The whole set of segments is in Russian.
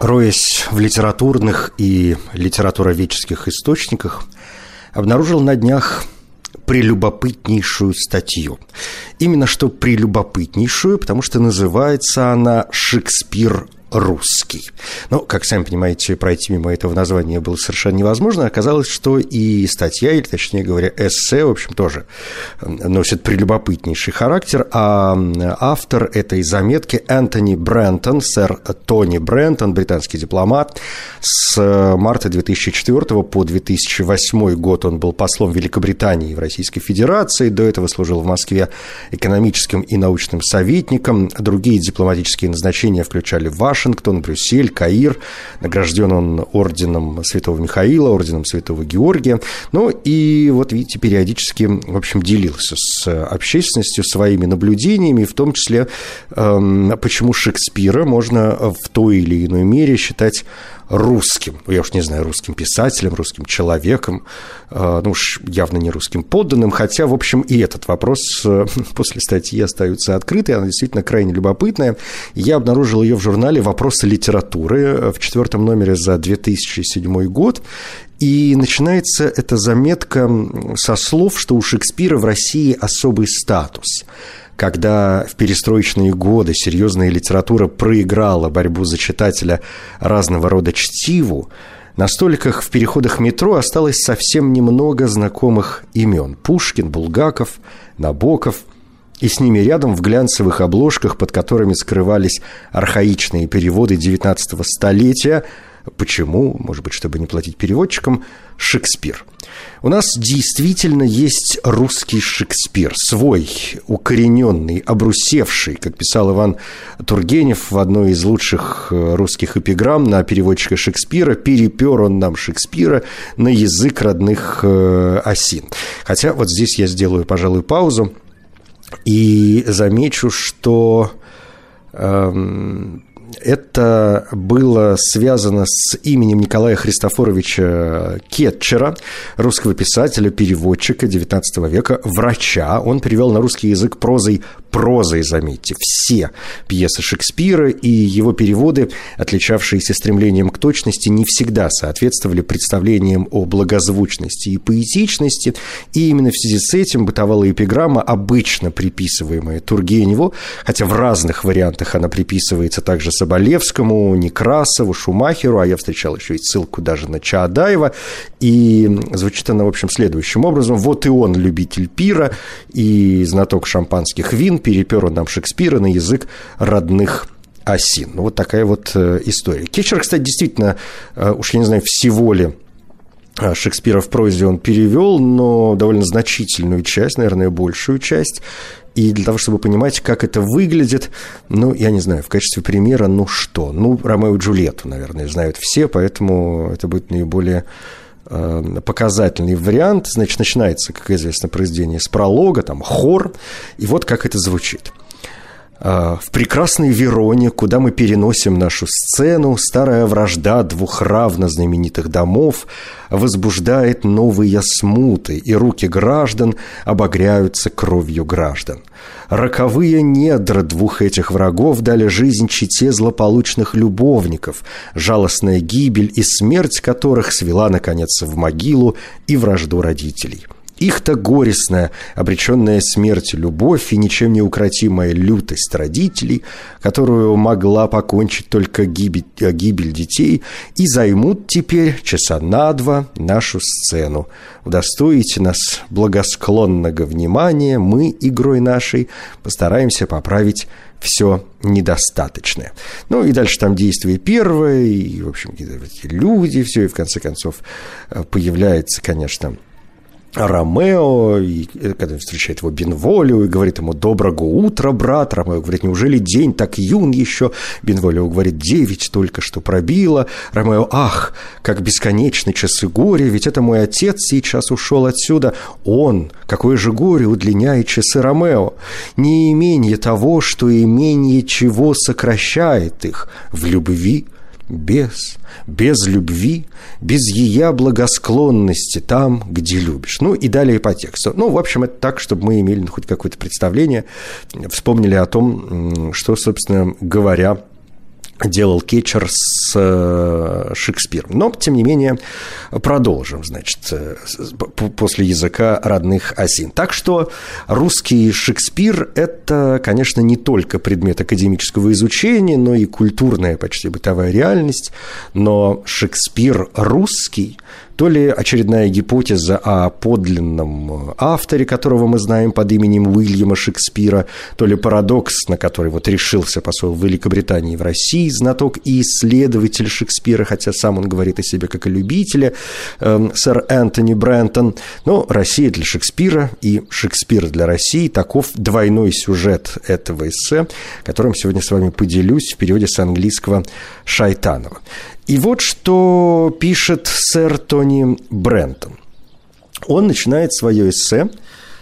Роясь в литературных и литературоведческих источниках, обнаружил на днях прелюбопытнейшую статью. Именно что прелюбопытнейшую, потому что называется она «Шекспир русский. Но, как сами понимаете, пройти мимо этого названия было совершенно невозможно. Оказалось, что и статья, или точнее говоря, эссе, в общем, тоже носит прелюбопытнейший характер. А автор этой заметки Энтони Брентон, сэр Тони Брентон, британский дипломат. С марта 2004 по 2008 год он был послом Великобритании в Российской Федерации. До этого служил в Москве экономическим и научным советником. Другие дипломатические назначения включали Вашингтон, Вашингтон, Брюссель, Каир. Награжден он орденом Святого Михаила, орденом Святого Георгия. Ну и вот, видите, периодически, в общем, делился с общественностью своими наблюдениями, в том числе, эм, почему Шекспира можно в той или иной мере считать русским, я уж не знаю, русским писателем, русским человеком, э, ну уж явно не русским подданным, хотя, в общем, и этот вопрос э, после статьи остается открытой, она действительно крайне любопытная. Я обнаружил ее в журнале «Вопросы литературы» в четвертом номере за 2007 год, и начинается эта заметка со слов, что у Шекспира в России особый статус – когда в перестроечные годы серьезная литература проиграла борьбу за читателя разного рода чтиву, на столиках в переходах метро осталось совсем немного знакомых имен. Пушкин, Булгаков, Набоков. И с ними рядом в глянцевых обложках, под которыми скрывались архаичные переводы XIX столетия – Почему? Может быть, чтобы не платить переводчикам. Шекспир. У нас действительно есть русский Шекспир, свой, укорененный, обрусевший, как писал Иван Тургенев в одной из лучших э, русских эпиграмм на переводчика Шекспира, перепер он нам Шекспира на язык родных э, осин. Хотя вот здесь я сделаю, пожалуй, паузу и замечу, что эм, это было связано с именем Николая Христофоровича Кетчера, русского писателя, переводчика XIX века, врача. Он перевел на русский язык прозой, прозой, заметьте, все пьесы Шекспира, и его переводы, отличавшиеся стремлением к точности, не всегда соответствовали представлениям о благозвучности и поэтичности. И именно в связи с этим бытовала эпиграмма, обычно приписываемая Тургеневу, хотя в разных вариантах она приписывается также Соболевскому, Некрасову, Шумахеру, а я встречал еще и ссылку даже на Чаадаева, и звучит она, в общем, следующим образом. Вот и он, любитель пира и знаток шампанских вин, перепер он нам Шекспира на язык родных осин. Ну, вот такая вот э, история. Кетчер, кстати, действительно, э, уж я не знаю, всего ли э, Шекспира в прозе он перевел, но довольно значительную часть, наверное, большую часть. И для того, чтобы понимать, как это выглядит, ну, я не знаю, в качестве примера, ну что? Ну, Ромео и Джульетту, наверное, знают все, поэтому это будет наиболее э, показательный вариант. Значит, начинается, как известно, произведение с пролога, там хор, и вот как это звучит – в прекрасной Вероне, куда мы переносим нашу сцену, старая вражда двух равно знаменитых домов возбуждает новые смуты, и руки граждан обогряются кровью граждан. Роковые недра двух этих врагов дали жизнь чете злополучных любовников, жалостная гибель и смерть которых свела, наконец, в могилу и вражду родителей – их-то горестная, обреченная смерть любовь и ничем не укротимая лютость родителей, которую могла покончить только гибель, э, гибель детей, и займут теперь часа на два нашу сцену. Удостоите нас благосклонного внимания, мы, игрой нашей, постараемся поправить все недостаточное. Ну и дальше там действие первое, и, в общем, люди, все, и в конце концов э, появляется, конечно, Ромео, и когда он встречает его Бенволио и говорит ему «Доброго утра, брат!» Ромео говорит «Неужели день так юн еще?» Бенволио говорит «Девять только что пробило». Ромео «Ах, как бесконечны часы горя, ведь это мой отец сейчас ушел отсюда. Он, какое же горе удлиняет часы Ромео! Не имение того, что имение чего сокращает их в любви – без, без любви, без ее благосклонности там, где любишь. Ну и далее по тексту. Ну, в общем, это так, чтобы мы имели хоть какое-то представление, вспомнили о том, что, собственно говоря, делал Кетчер с э, Шекспиром. Но, тем не менее, продолжим, значит, э, после языка родных осин. Так что русский Шекспир – это, конечно, не только предмет академического изучения, но и культурная почти бытовая реальность. Но Шекспир русский – то ли очередная гипотеза о подлинном авторе, которого мы знаем под именем Уильяма Шекспира, то ли парадокс, на который вот решился посол Великобритании в России, знаток и исследователь Шекспира, хотя сам он говорит о себе как о любителе, э, сэр Энтони Брентон. Но Россия для Шекспира и Шекспир для России – таков двойной сюжет этого эссе, которым сегодня с вами поделюсь в периоде с английского Шайтанова. И вот что пишет сэр Тони Брентон. Он начинает свое эссе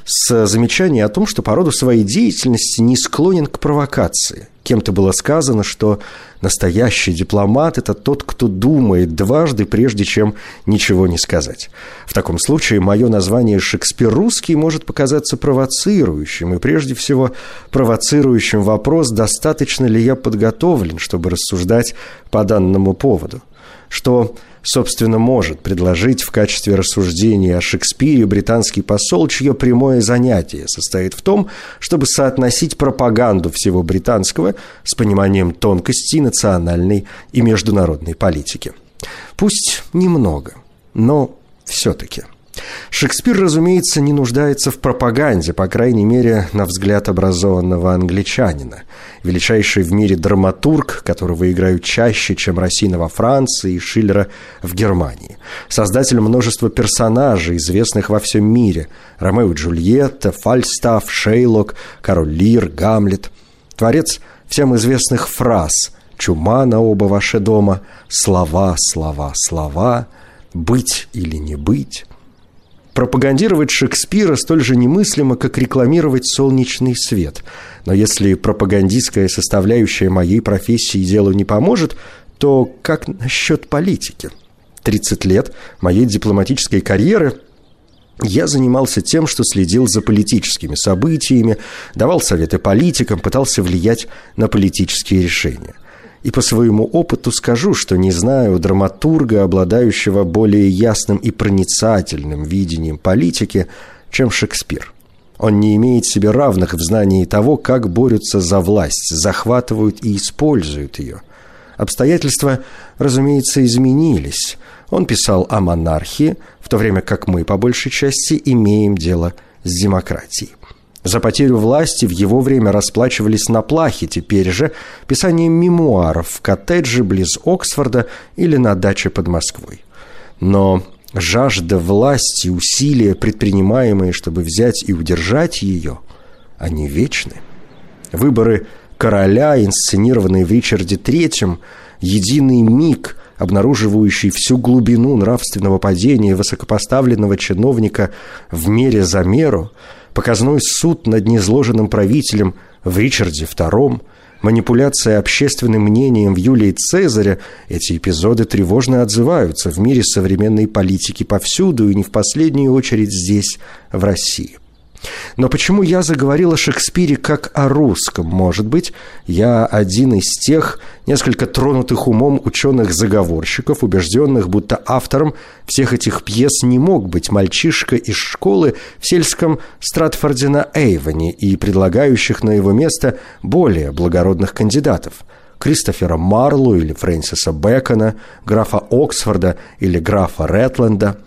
с замечания о том, что по роду своей деятельности не склонен к провокации. Кем-то было сказано, что настоящий дипломат – это тот, кто думает дважды, прежде чем ничего не сказать. В таком случае мое название «Шекспир русский» может показаться провоцирующим, и прежде всего провоцирующим вопрос, достаточно ли я подготовлен, чтобы рассуждать по данному поводу. Что собственно, может предложить в качестве рассуждения о Шекспире британский посол, чье прямое занятие состоит в том, чтобы соотносить пропаганду всего британского с пониманием тонкостей национальной и международной политики. Пусть немного, но все-таки – Шекспир, разумеется, не нуждается в пропаганде, по крайней мере, на взгляд образованного англичанина. Величайший в мире драматург, которого играют чаще, чем Рассина во Франции и Шиллера в Германии. Создатель множества персонажей, известных во всем мире. Ромео и Джульетта, Фальстаф, Шейлок, Король Лир, Гамлет. Творец всем известных фраз «Чума на оба ваши дома», «Слова, слова, слова», «Быть или не быть», Пропагандировать Шекспира столь же немыслимо, как рекламировать солнечный свет. Но если пропагандистская составляющая моей профессии делу не поможет, то как насчет политики? 30 лет моей дипломатической карьеры я занимался тем, что следил за политическими событиями, давал советы политикам, пытался влиять на политические решения – и по своему опыту скажу, что не знаю драматурга, обладающего более ясным и проницательным видением политики, чем Шекспир. Он не имеет себе равных в знании того, как борются за власть, захватывают и используют ее. Обстоятельства, разумеется, изменились. Он писал о монархии, в то время как мы, по большей части, имеем дело с демократией. За потерю власти в его время расплачивались на плахе, теперь же писанием мемуаров в коттедже близ Оксфорда или на даче под Москвой. Но жажда власти, усилия, предпринимаемые, чтобы взять и удержать ее, они вечны. Выборы короля, инсценированные в Ричарде III, единый миг, обнаруживающий всю глубину нравственного падения высокопоставленного чиновника в мере за меру – показной суд над незложенным правителем в Ричарде II, манипуляция общественным мнением в Юлии Цезаря, эти эпизоды тревожно отзываются в мире современной политики повсюду и не в последнюю очередь здесь, в России. Но почему я заговорил о Шекспире как о русском? Может быть, я один из тех несколько тронутых умом ученых-заговорщиков, убежденных, будто автором всех этих пьес не мог быть мальчишка из школы в сельском Стратфорде на Эйвоне и предлагающих на его место более благородных кандидатов – Кристофера Марлу или Фрэнсиса Бэкона, графа Оксфорда или графа Ретленда.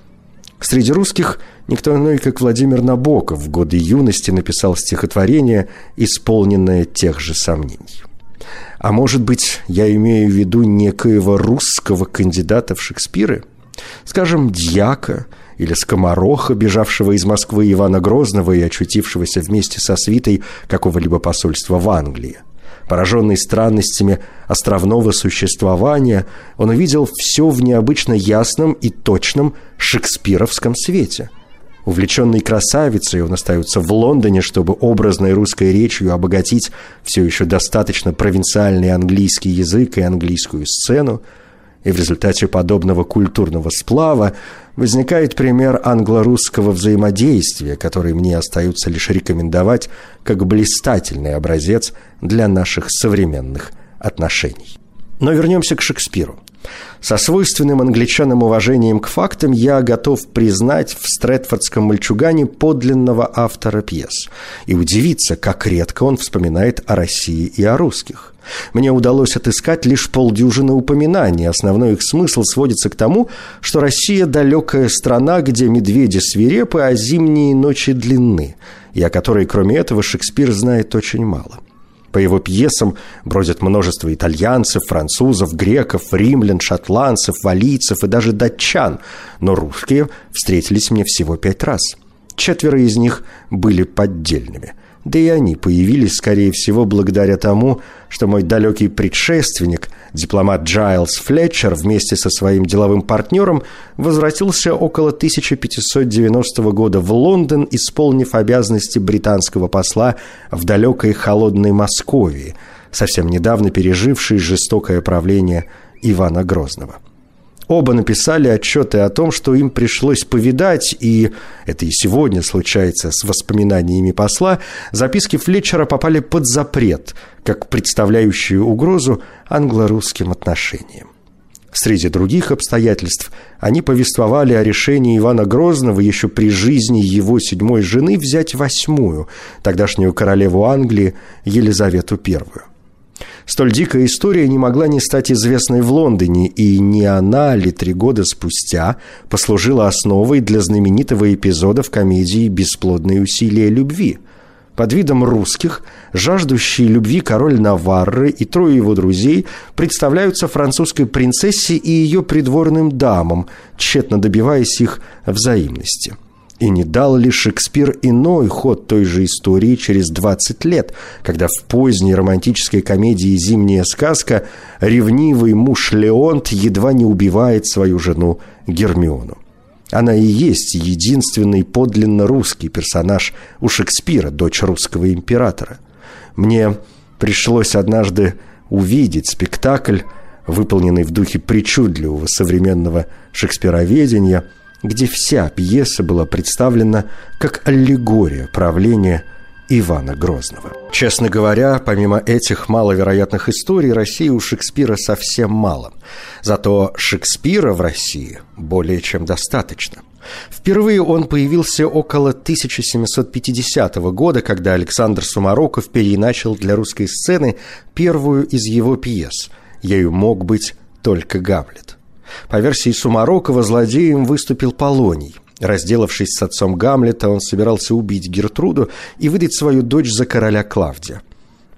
Среди русских Никто иной, как Владимир Набоков в годы юности написал стихотворение, исполненное тех же сомнений. А может быть, я имею в виду некоего русского кандидата в Шекспиры? Скажем, дьяка или скомороха, бежавшего из Москвы Ивана Грозного и очутившегося вместе со свитой какого-либо посольства в Англии. Пораженный странностями островного существования, он увидел все в необычно ясном и точном шекспировском свете. Увлеченный красавицей, он остается в Лондоне, чтобы образной русской речью обогатить все еще достаточно провинциальный английский язык и английскую сцену – и в результате подобного культурного сплава возникает пример англо-русского взаимодействия, который мне остается лишь рекомендовать как блистательный образец для наших современных отношений. Но вернемся к Шекспиру. Со свойственным англичанам уважением к фактам я готов признать в Стрэдфордском мальчугане подлинного автора пьес и удивиться, как редко он вспоминает о России и о русских. Мне удалось отыскать лишь полдюжины упоминаний. Основной их смысл сводится к тому, что Россия – далекая страна, где медведи свирепы, а зимние ночи длинны, и о которой, кроме этого, Шекспир знает очень мало – по его пьесам бродят множество итальянцев, французов, греков, римлян, шотландцев, валийцев и даже датчан, но русские встретились мне всего пять раз. Четверо из них были поддельными – да и они появились, скорее всего, благодаря тому, что мой далекий предшественник, дипломат Джайлз Флетчер, вместе со своим деловым партнером возвратился около 1590 года в Лондон, исполнив обязанности британского посла в далекой холодной Московии, совсем недавно пережившей жестокое правление Ивана Грозного. Оба написали отчеты о том, что им пришлось повидать, и это и сегодня случается с воспоминаниями посла, записки Флетчера попали под запрет, как представляющие угрозу англо-русским отношениям. Среди других обстоятельств они повествовали о решении Ивана Грозного еще при жизни его седьмой жены взять восьмую, тогдашнюю королеву Англии Елизавету Первую. Столь дикая история не могла не стать известной в Лондоне, и не она ли три года спустя послужила основой для знаменитого эпизода в комедии «Бесплодные усилия любви», под видом русских, жаждущие любви король Наварры и трое его друзей представляются французской принцессе и ее придворным дамам, тщетно добиваясь их взаимности – и не дал ли Шекспир иной ход той же истории через 20 лет, когда в поздней романтической комедии «Зимняя сказка» ревнивый муж Леонт едва не убивает свою жену Гермиону. Она и есть единственный подлинно русский персонаж у Шекспира, дочь русского императора. Мне пришлось однажды увидеть спектакль, выполненный в духе причудливого современного шекспироведения – где вся пьеса была представлена как аллегория правления Ивана Грозного. Честно говоря, помимо этих маловероятных историй, России у Шекспира совсем мало. Зато Шекспира в России более чем достаточно. Впервые он появился около 1750 года, когда Александр Сумароков переиначил для русской сцены первую из его пьес. Ею мог быть только Гамлет. По версии Сумарокова, злодеем выступил Полоний. Разделавшись с отцом Гамлета, он собирался убить Гертруду и выдать свою дочь за короля Клавдия.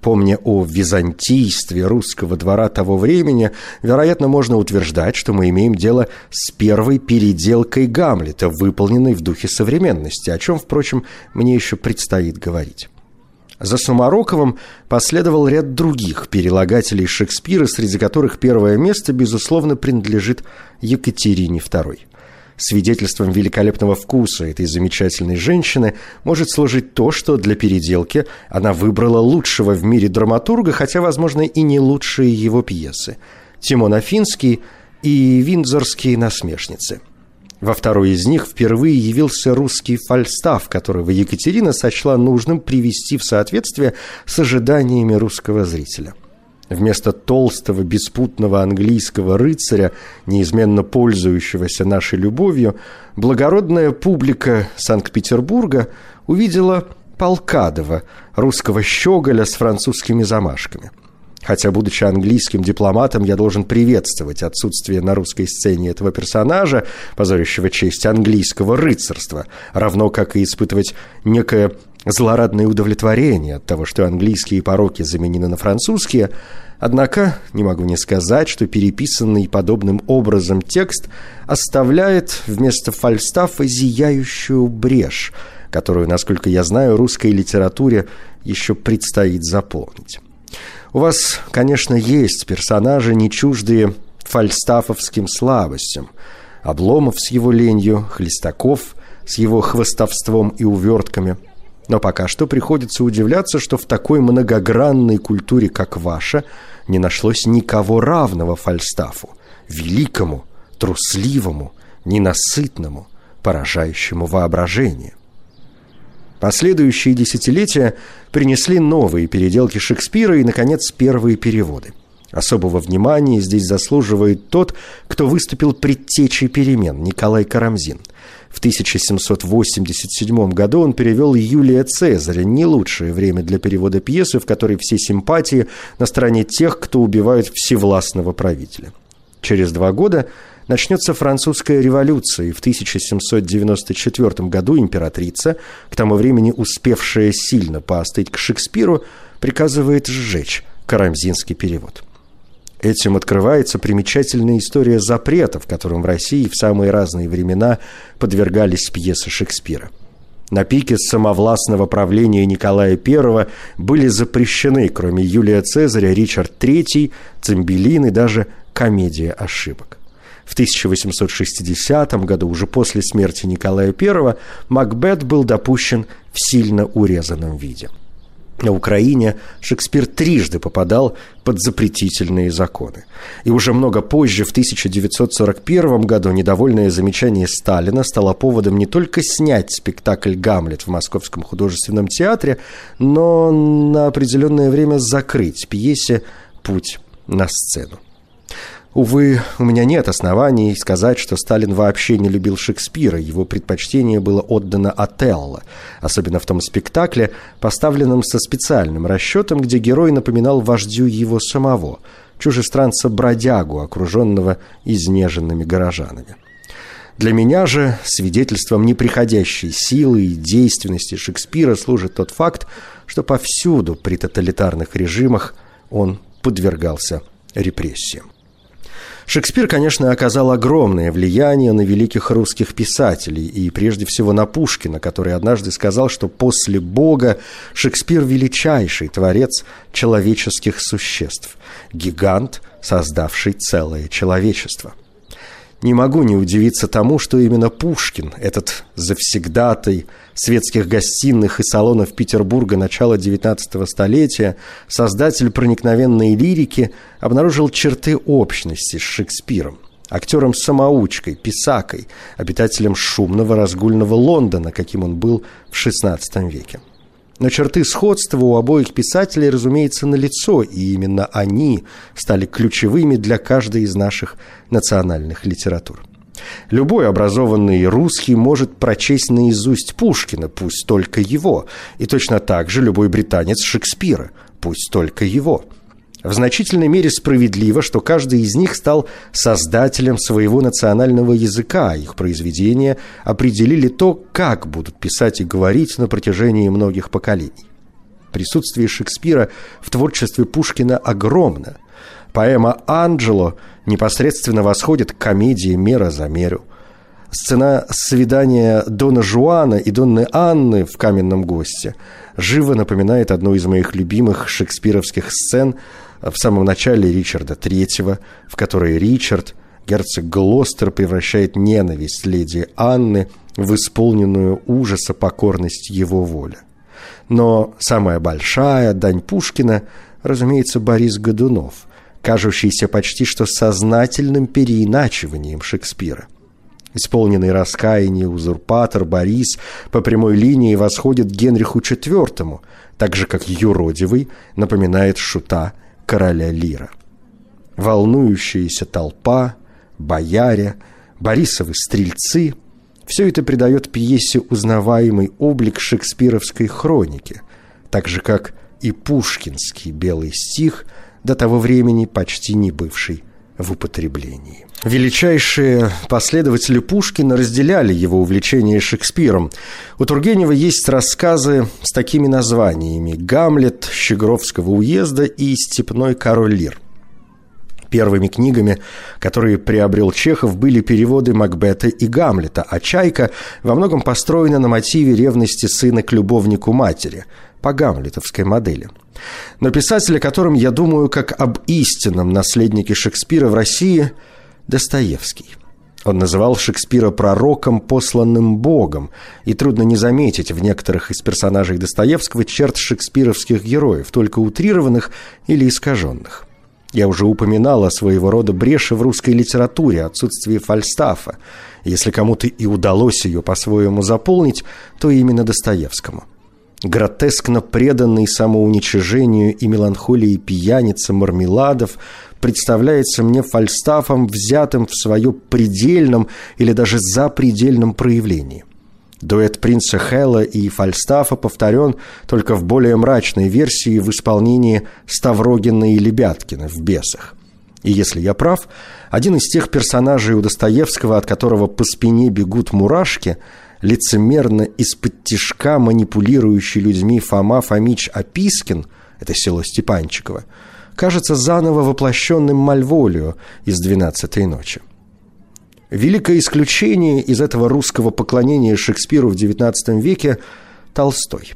Помня о византийстве русского двора того времени, вероятно, можно утверждать, что мы имеем дело с первой переделкой Гамлета, выполненной в духе современности, о чем, впрочем, мне еще предстоит говорить. За Сумароковым последовал ряд других перелагателей Шекспира, среди которых первое место, безусловно, принадлежит Екатерине II. Свидетельством великолепного вкуса этой замечательной женщины может служить то, что для переделки она выбрала лучшего в мире драматурга, хотя, возможно, и не лучшие его пьесы – Тимон Афинский и Виндзорские насмешницы – во второй из них впервые явился русский фальстав, которого Екатерина сочла нужным привести в соответствие с ожиданиями русского зрителя. Вместо толстого, беспутного английского рыцаря, неизменно пользующегося нашей любовью, благородная публика Санкт-Петербурга увидела Полкадова, русского щеголя с французскими замашками – Хотя, будучи английским дипломатом, я должен приветствовать отсутствие на русской сцене этого персонажа, позорящего честь английского рыцарства, равно как и испытывать некое злорадное удовлетворение от того, что английские пороки заменены на французские, Однако не могу не сказать, что переписанный подобным образом текст оставляет вместо фальстафа зияющую брешь, которую, насколько я знаю, русской литературе еще предстоит заполнить. У вас, конечно, есть персонажи, не чуждые фальстафовским слабостям. Обломов с его ленью, Хлестаков с его хвостовством и увертками – но пока что приходится удивляться, что в такой многогранной культуре, как ваша, не нашлось никого равного Фальстафу, великому, трусливому, ненасытному, поражающему воображение. Последующие десятилетия принесли новые переделки Шекспира и, наконец, первые переводы. Особого внимания здесь заслуживает тот, кто выступил предтечей перемен, Николай Карамзин – в 1787 году он перевел Юлия Цезаря, не лучшее время для перевода пьесы, в которой все симпатии на стороне тех, кто убивает всевластного правителя. Через два года начнется французская революция, и в 1794 году императрица, к тому времени успевшая сильно поостыть к Шекспиру, приказывает сжечь карамзинский перевод – Этим открывается примечательная история запретов, которым в России в самые разные времена подвергались пьесы Шекспира. На пике самовластного правления Николая I были запрещены, кроме Юлия Цезаря, Ричард III, Цимбелин и даже комедия ошибок. В 1860 году, уже после смерти Николая I, Макбет был допущен в сильно урезанном виде – на Украине Шекспир трижды попадал под запретительные законы. И уже много позже, в 1941 году, недовольное замечание Сталина стало поводом не только снять спектакль «Гамлет» в Московском художественном театре, но на определенное время закрыть пьесе «Путь на сцену». Увы, у меня нет оснований сказать, что Сталин вообще не любил Шекспира. Его предпочтение было отдано Отелло, особенно в том спектакле, поставленном со специальным расчетом, где герой напоминал вождю его самого, чужестранца-бродягу, окруженного изнеженными горожанами. Для меня же свидетельством неприходящей силы и действенности Шекспира служит тот факт, что повсюду при тоталитарных режимах он подвергался репрессиям. Шекспир, конечно, оказал огромное влияние на великих русских писателей, и прежде всего на Пушкина, который однажды сказал, что после Бога Шекспир – величайший творец человеческих существ, гигант, создавший целое человечество. Не могу не удивиться тому, что именно Пушкин, этот завсегдатый светских гостиных и салонов Петербурга начала XIX столетия, создатель проникновенной лирики, обнаружил черты общности с Шекспиром, актером-самоучкой, писакой, обитателем шумного разгульного Лондона, каким он был в XVI веке. Но черты сходства у обоих писателей, разумеется, налицо, и именно они стали ключевыми для каждой из наших национальных литератур. Любой образованный русский может прочесть наизусть Пушкина, пусть только его, и точно так же любой британец Шекспира, пусть только его – в значительной мере справедливо, что каждый из них стал создателем своего национального языка, а их произведения определили то, как будут писать и говорить на протяжении многих поколений. Присутствие Шекспира в творчестве Пушкина огромно. Поэма «Анджело» непосредственно восходит к комедии «Мера за меру». Сцена свидания Дона Жуана и Донны Анны в «Каменном госте» живо напоминает одну из моих любимых шекспировских сцен – в самом начале Ричарда III, в которой Ричард, герцог Глостер, превращает ненависть леди Анны в исполненную ужаса покорность его воля. Но самая большая дань Пушкина, разумеется, Борис Годунов, кажущийся почти что сознательным переиначиванием Шекспира. Исполненный раскаяния узурпатор Борис по прямой линии восходит Генриху IV, так же, как юродивый напоминает шута короля Лира. Волнующаяся толпа, бояре, Борисовы стрельцы – все это придает пьесе узнаваемый облик шекспировской хроники, так же, как и пушкинский белый стих, до того времени почти не бывший в употреблении. Величайшие последователи Пушкина разделяли его увлечение Шекспиром. У Тургенева есть рассказы с такими названиями «Гамлет», «Щегровского уезда» и «Степной король Лир». Первыми книгами, которые приобрел Чехов, были переводы Макбета и Гамлета, а «Чайка» во многом построена на мотиве ревности сына к любовнику матери, по гамлетовской модели. Но писатель, о котором я думаю как об истинном наследнике Шекспира в России – Достоевский. Он называл Шекспира пророком, посланным Богом, и трудно не заметить в некоторых из персонажей Достоевского черт шекспировских героев, только утрированных или искаженных – я уже упоминал о своего рода бреши в русской литературе, отсутствии фальстафа. Если кому-то и удалось ее по-своему заполнить, то именно Достоевскому. Гротескно преданный самоуничижению и меланхолии пьяница Мармеладов представляется мне фальстафом, взятым в свое предельном или даже запредельном проявлении. Дуэт принца Хэлла и Фальстафа повторен только в более мрачной версии в исполнении Ставрогина и Лебяткина в «Бесах». И если я прав, один из тех персонажей у Достоевского, от которого по спине бегут мурашки, лицемерно из-под тишка манипулирующий людьми Фома Фомич Опискин, это село Степанчиково, кажется заново воплощенным Мальволио из «Двенадцатой ночи». Великое исключение из этого русского поклонения Шекспиру в XIX веке – Толстой.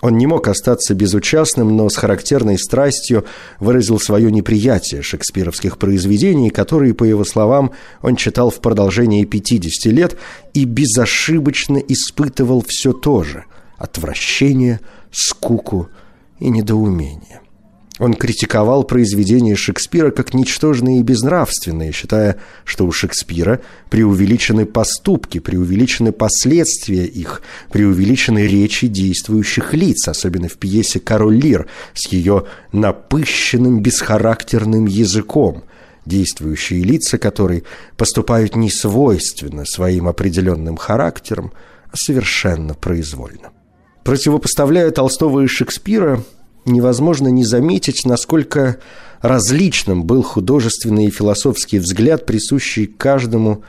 Он не мог остаться безучастным, но с характерной страстью выразил свое неприятие шекспировских произведений, которые, по его словам, он читал в продолжении 50 лет и безошибочно испытывал все то же – отвращение, скуку и недоумение. Он критиковал произведения Шекспира как ничтожные и безнравственные, считая, что у Шекспира преувеличены поступки, преувеличены последствия их, преувеличены речи действующих лиц, особенно в пьесе «Король Лир» с ее напыщенным бесхарактерным языком, действующие лица которой поступают не свойственно своим определенным характером, а совершенно произвольно. Противопоставляя Толстого и Шекспира – невозможно не заметить, насколько различным был художественный и философский взгляд, присущий каждому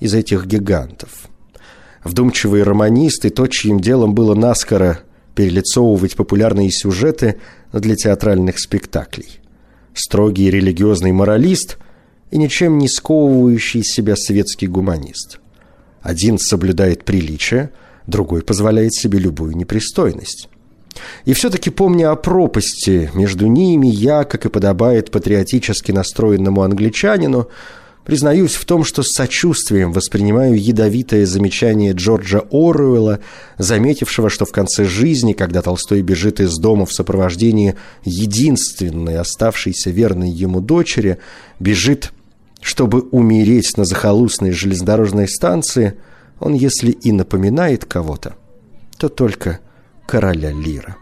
из этих гигантов. Вдумчивые романисты, то, чьим делом было наскоро перелицовывать популярные сюжеты для театральных спектаклей. Строгий религиозный моралист и ничем не сковывающий себя светский гуманист. Один соблюдает приличие, другой позволяет себе любую непристойность. И все-таки, помня о пропасти между ними, я, как и подобает патриотически настроенному англичанину, признаюсь в том, что с сочувствием воспринимаю ядовитое замечание Джорджа Оруэлла, заметившего, что в конце жизни, когда Толстой бежит из дома в сопровождении единственной оставшейся верной ему дочери, бежит, чтобы умереть на захолустной железнодорожной станции, он, если и напоминает кого-то, то только короля Лира.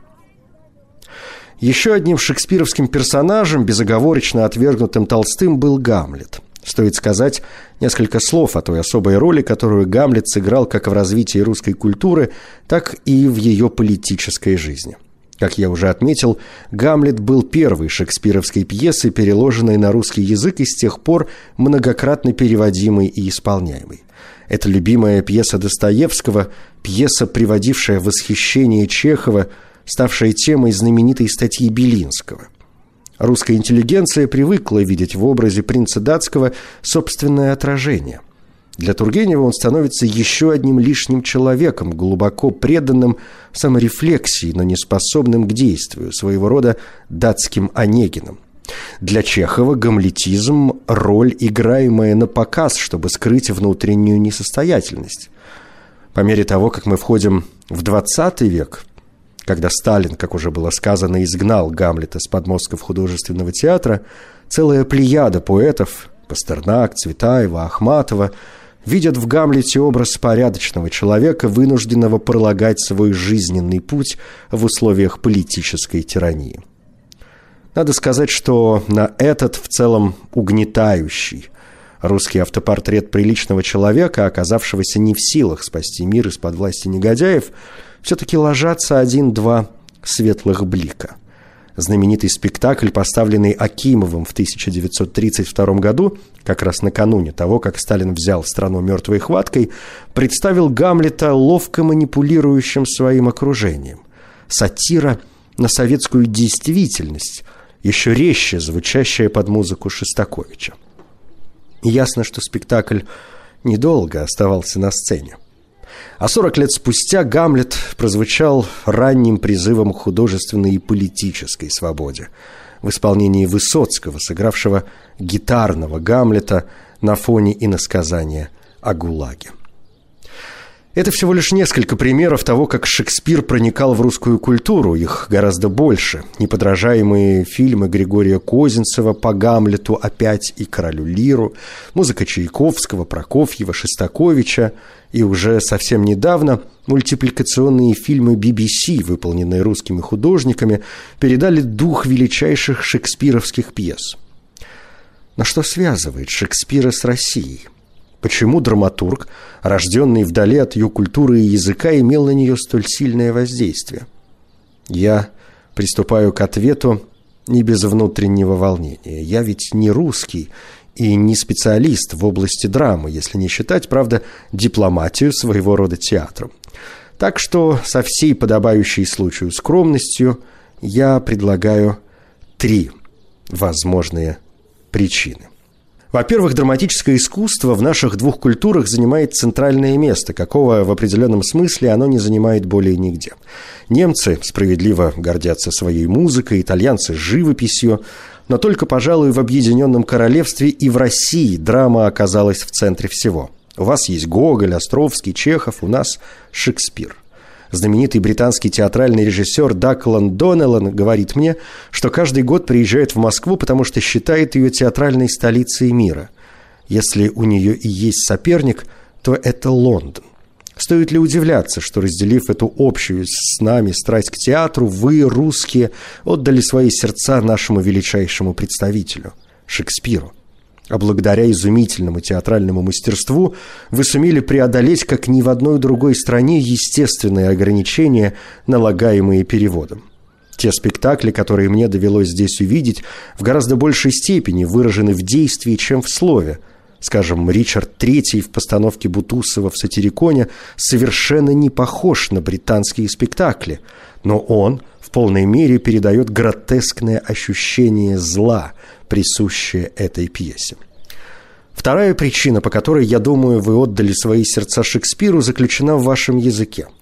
Еще одним шекспировским персонажем, безоговорочно отвергнутым Толстым, был Гамлет. Стоит сказать несколько слов о той особой роли, которую Гамлет сыграл как в развитии русской культуры, так и в ее политической жизни. Как я уже отметил, «Гамлет» был первой шекспировской пьесой, переложенной на русский язык и с тех пор многократно переводимой и исполняемой. Это любимая пьеса Достоевского, пьеса, приводившая в восхищение Чехова, ставшая темой знаменитой статьи Белинского. Русская интеллигенция привыкла видеть в образе принца датского собственное отражение. Для Тургенева он становится еще одним лишним человеком, глубоко преданным саморефлексии, но неспособным к действию, своего рода датским Онегином – для Чехова гамлетизм – роль, играемая на показ, чтобы скрыть внутреннюю несостоятельность. По мере того, как мы входим в 20 век, когда Сталин, как уже было сказано, изгнал Гамлета с подмостков художественного театра, целая плеяда поэтов – Пастернак, Цветаева, Ахматова – видят в Гамлете образ порядочного человека, вынужденного пролагать свой жизненный путь в условиях политической тирании – надо сказать, что на этот в целом угнетающий русский автопортрет приличного человека, оказавшегося не в силах спасти мир из-под власти негодяев, все-таки ложатся один-два светлых блика. Знаменитый спектакль, поставленный Акимовым в 1932 году, как раз накануне того, как Сталин взял страну мертвой хваткой, представил Гамлета ловко манипулирующим своим окружением. Сатира на советскую действительность – еще резче звучащая под музыку Шестаковича. Ясно, что спектакль недолго оставался на сцене. А 40 лет спустя Гамлет прозвучал ранним призывом к художественной и политической свободе в исполнении Высоцкого, сыгравшего гитарного Гамлета на фоне иносказания о ГУЛАГе. Это всего лишь несколько примеров того, как Шекспир проникал в русскую культуру. Их гораздо больше. Неподражаемые фильмы Григория Козинцева по Гамлету опять и Королю Лиру, музыка Чайковского, Прокофьева, Шестаковича и уже совсем недавно мультипликационные фильмы BBC, выполненные русскими художниками, передали дух величайших шекспировских пьес. Но что связывает Шекспира с Россией? Почему драматург, рожденный вдали от ее культуры и языка, имел на нее столь сильное воздействие? Я приступаю к ответу не без внутреннего волнения. Я ведь не русский и не специалист в области драмы, если не считать, правда, дипломатию своего рода театром. Так что со всей подобающей случаю скромностью я предлагаю три возможные причины. Во-первых, драматическое искусство в наших двух культурах занимает центральное место, какого в определенном смысле оно не занимает более нигде. Немцы справедливо гордятся своей музыкой, итальянцы – живописью, но только, пожалуй, в Объединенном Королевстве и в России драма оказалась в центре всего. У вас есть Гоголь, Островский, Чехов, у нас Шекспир. Знаменитый британский театральный режиссер Даклан Доннеллан говорит мне, что каждый год приезжает в Москву, потому что считает ее театральной столицей мира. Если у нее и есть соперник, то это Лондон. Стоит ли удивляться, что, разделив эту общую с нами страсть к театру, вы, русские, отдали свои сердца нашему величайшему представителю – Шекспиру? А благодаря изумительному театральному мастерству вы сумели преодолеть, как ни в одной другой стране, естественные ограничения, налагаемые переводом. Те спектакли, которые мне довелось здесь увидеть, в гораздо большей степени выражены в действии, чем в слове. Скажем, Ричард III в постановке Бутусова в «Сатириконе» совершенно не похож на британские спектакли, но он в полной мере передает гротескное ощущение зла – присущее этой пьесе. Вторая причина, по которой, я думаю, вы отдали свои сердца Шекспиру, заключена в вашем языке –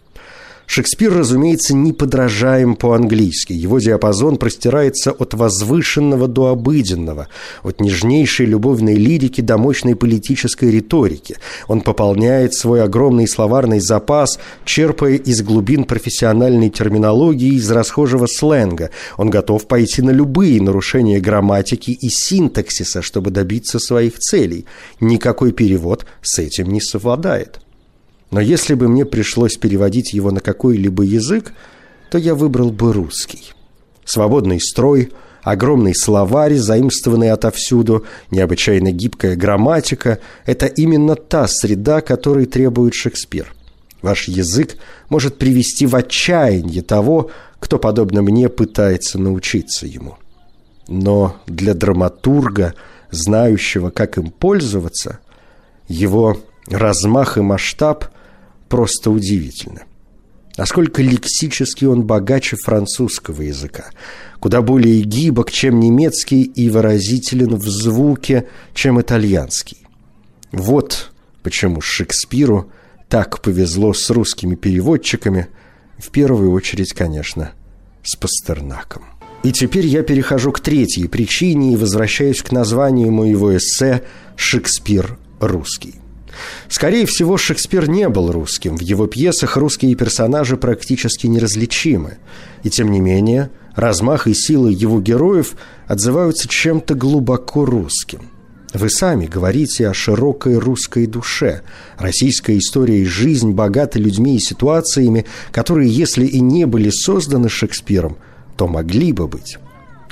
Шекспир, разумеется, не подражаем по-английски. Его диапазон простирается от возвышенного до обыденного, от нежнейшей любовной лирики до мощной политической риторики. Он пополняет свой огромный словарный запас, черпая из глубин профессиональной терминологии, из расхожего сленга. Он готов пойти на любые нарушения грамматики и синтаксиса, чтобы добиться своих целей. Никакой перевод с этим не совладает. Но если бы мне пришлось переводить его на какой-либо язык, то я выбрал бы русский. Свободный строй, огромный словарь, заимствованный отовсюду, необычайно гибкая грамматика – это именно та среда, которой требует Шекспир. Ваш язык может привести в отчаяние того, кто, подобно мне, пытается научиться ему. Но для драматурга, знающего, как им пользоваться, его размах и масштаб – просто удивительно. Насколько лексически он богаче французского языка, куда более гибок, чем немецкий, и выразителен в звуке, чем итальянский. Вот почему Шекспиру так повезло с русскими переводчиками, в первую очередь, конечно, с Пастернаком. И теперь я перехожу к третьей причине и возвращаюсь к названию моего эссе «Шекспир русский». Скорее всего, Шекспир не был русским. В его пьесах русские персонажи практически неразличимы. И тем не менее, размах и силы его героев отзываются чем-то глубоко русским. Вы сами говорите о широкой русской душе. Российская история и жизнь богата людьми и ситуациями, которые, если и не были созданы Шекспиром, то могли бы быть.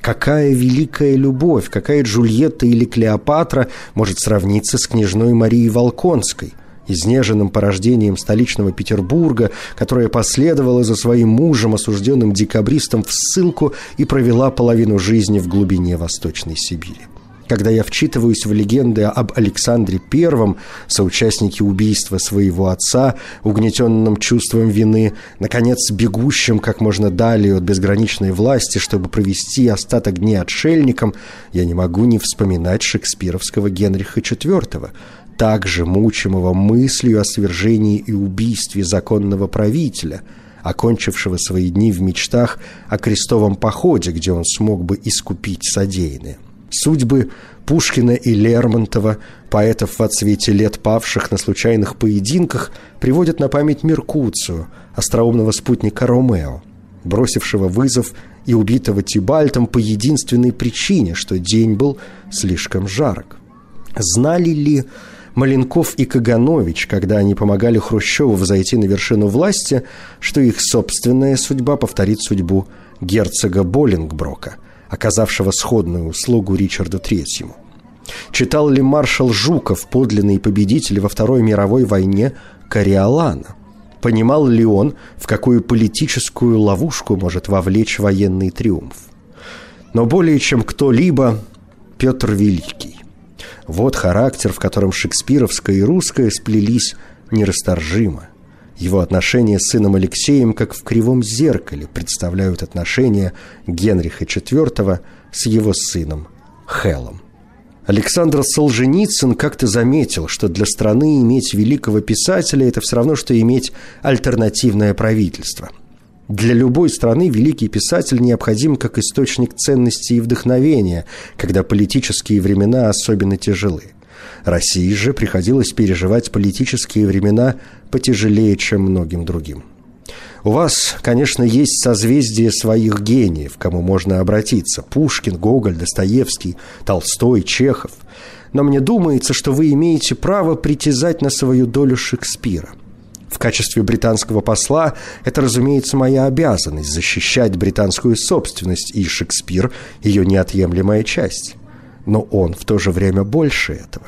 Какая великая любовь, какая Джульетта или Клеопатра может сравниться с княжной Марией Волконской, изнеженным порождением столичного Петербурга, которая последовала за своим мужем, осужденным декабристом, в ссылку и провела половину жизни в глубине Восточной Сибири. Когда я вчитываюсь в легенды об Александре Первом, соучастнике убийства своего отца, угнетенном чувством вины, наконец бегущим как можно далее от безграничной власти, чтобы провести остаток дней отшельником, я не могу не вспоминать шекспировского Генриха IV, также мучимого мыслью о свержении и убийстве законного правителя, окончившего свои дни в мечтах о крестовом походе, где он смог бы искупить содеянное. Судьбы Пушкина и Лермонтова, поэтов в отсвете лет павших на случайных поединках, приводят на память Меркуцию, остроумного спутника Ромео, бросившего вызов и убитого Тибальтом по единственной причине, что день был слишком жарок. Знали ли Маленков и Каганович, когда они помогали Хрущеву взойти на вершину власти, что их собственная судьба повторит судьбу герцога Боллингброка – оказавшего сходную услугу Ричарду Третьему. Читал ли маршал Жуков, подлинный победитель во Второй мировой войне Кориолана? Понимал ли он, в какую политическую ловушку может вовлечь военный триумф? Но более чем кто-либо Петр Великий. Вот характер, в котором шекспировское и русское сплелись нерасторжимо – его отношения с сыном Алексеем, как в кривом зеркале, представляют отношения Генриха IV с его сыном Хелом. Александр Солженицын как-то заметил, что для страны иметь великого писателя – это все равно, что иметь альтернативное правительство. Для любой страны великий писатель необходим как источник ценностей и вдохновения, когда политические времена особенно тяжелы – России же приходилось переживать политические времена потяжелее, чем многим другим. У вас, конечно, есть созвездие своих гениев, к кому можно обратиться. Пушкин, Гоголь, Достоевский, Толстой, Чехов. Но мне думается, что вы имеете право притязать на свою долю Шекспира. В качестве британского посла это, разумеется, моя обязанность защищать британскую собственность, и Шекспир – ее неотъемлемая часть. Но он в то же время больше этого.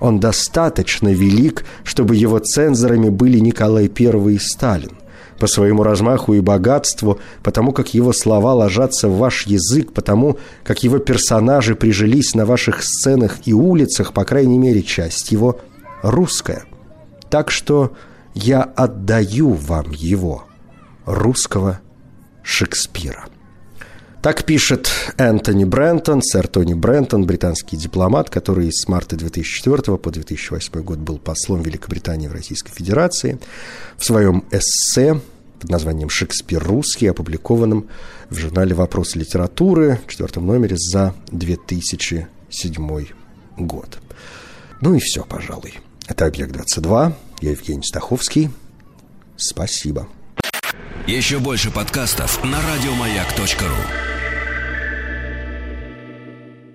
Он достаточно велик, чтобы его цензорами были Николай I и Сталин. По своему размаху и богатству, потому как его слова ложатся в ваш язык, потому как его персонажи прижились на ваших сценах и улицах, по крайней мере, часть его русская. Так что я отдаю вам его, русского Шекспира. Так пишет Энтони Брентон, сэр Тони Брентон, британский дипломат, который с марта 2004 по 2008 год был послом Великобритании в Российской Федерации. В своем эссе под названием «Шекспир русский», опубликованном в журнале «Вопросы литературы» в четвертом номере за 2007 год. Ну и все, пожалуй. Это «Объект-22». Я Евгений Стаховский. Спасибо. Еще больше подкастов на радиомаяк.ру